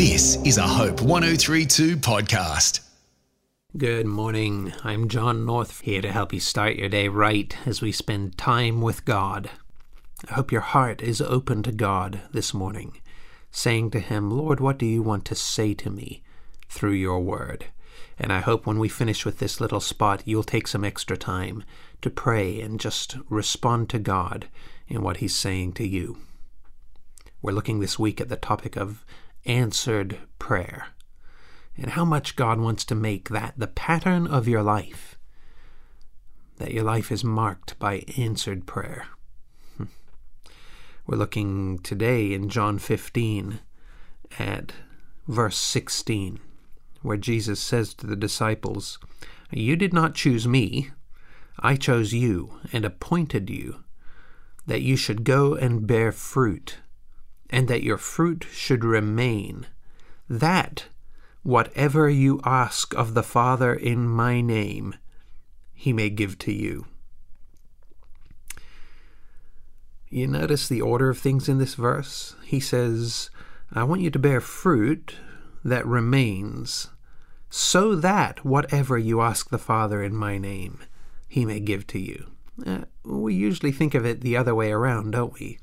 This is a Hope 1032 podcast. Good morning. I'm John North here to help you start your day right as we spend time with God. I hope your heart is open to God this morning, saying to Him, Lord, what do you want to say to me through your word? And I hope when we finish with this little spot, you'll take some extra time to pray and just respond to God in what He's saying to you. We're looking this week at the topic of answered prayer and how much God wants to make that the pattern of your life, that your life is marked by answered prayer. Hmm. We're looking today in John 15 at verse 16, where Jesus says to the disciples, You did not choose me, I chose you and appointed you, that you should go and bear fruit and that your fruit should remain, that whatever you ask of the Father in my name, he may give to you. You notice the order of things in this verse? He says, I want you to bear fruit that remains, so that whatever you ask the Father in my name, he may give to you. Uh, we usually think of it the other way around, don't we?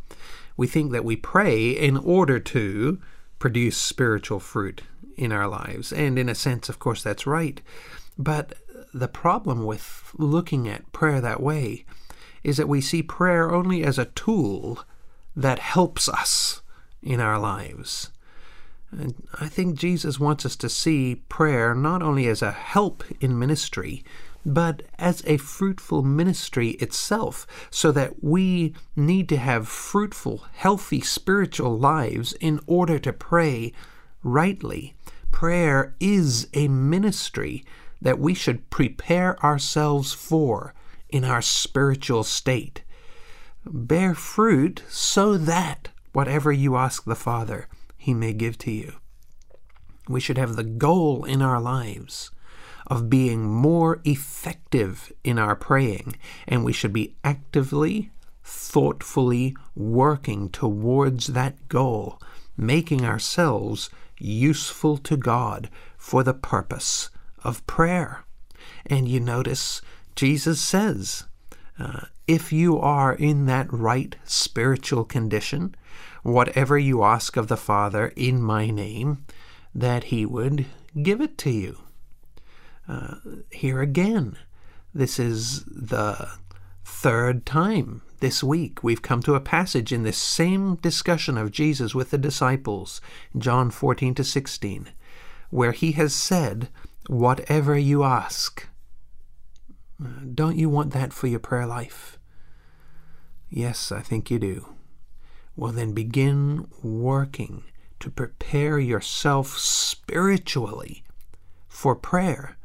We think that we pray in order to produce spiritual fruit in our lives. And in a sense, of course, that's right. But the problem with looking at prayer that way is that we see prayer only as a tool that helps us in our lives. And I think Jesus wants us to see prayer not only as a help in ministry, but as a fruitful ministry itself, so that we need to have fruitful, healthy spiritual lives in order to pray rightly. Prayer is a ministry that we should prepare ourselves for in our spiritual state. Bear fruit so that whatever you ask the Father, He may give to you. We should have the goal in our lives of being more effective in our praying, and we should be actively, thoughtfully working towards that goal, making ourselves useful to God for the purpose of prayer. And you notice Jesus says, uh, if you are in that right spiritual condition, whatever you ask of the Father in my name, that he would give it to you. Uh, here again, this is the third time this week we've come to a passage in this same discussion of Jesus with the disciples, John 14 to 16, where he has said, Whatever you ask. Don't you want that for your prayer life? Yes, I think you do. Well, then begin working to prepare yourself spiritually for prayer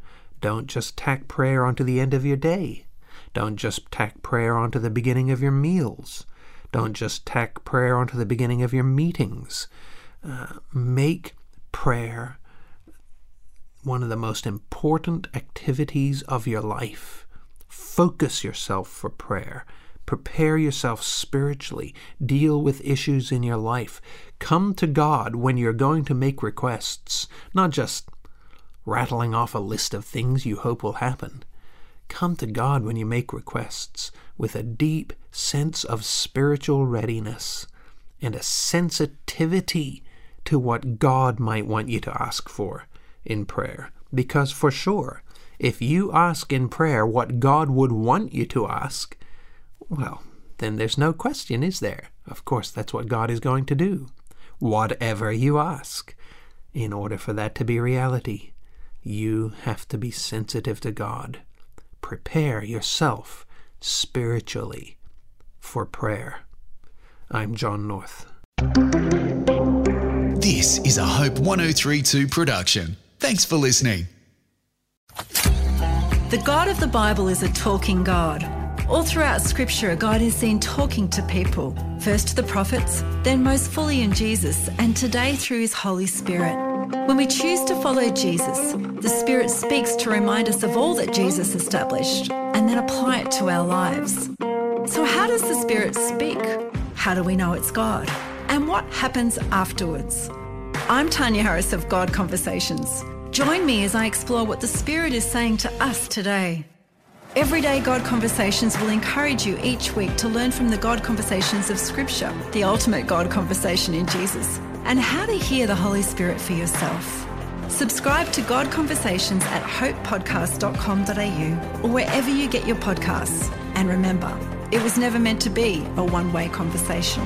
don't just tack prayer onto the end of your day. Don't just tack prayer onto the beginning of your meals. Don't just tack prayer onto the beginning of your meetings. Uh, make prayer one of the most important activities of your life. Focus yourself for prayer. Prepare yourself spiritually. Deal with issues in your life. Come to God when you're going to make requests, not just rattling off a list of things you hope will happen. Come to God when you make requests with a deep sense of spiritual readiness and a sensitivity to what God might want you to ask for in prayer. Because for sure, if you ask in prayer what God would want you to ask, well, then there's no question, is there? Of course, that's what God is going to do. Whatever you ask, in order for that to be reality you have to be sensitive to God. Prepare yourself spiritually for prayer. I'm John North. This is a Hope 1032 production. Thanks for listening. The God of the Bible is a talking God. All throughout Scripture, God is seen talking to people, first to the prophets, then most fully in Jesus, and today through His Holy Spirit. When we choose to follow Jesus, the Spirit speaks to remind us of all that Jesus established and then apply it to our lives. So, how does the Spirit speak? How do we know it's God? And what happens afterwards? I'm Tania Harris of God Conversations. Join me as I explore what the Spirit is saying to us today. Everyday God Conversations will encourage you each week to learn from the God Conversations of Scripture, the ultimate God conversation in Jesus, and how to hear the Holy Spirit for yourself. Subscribe to God Conversations at hopepodcast.com.au or wherever you get your podcasts. And remember, it was never meant to be a one way conversation.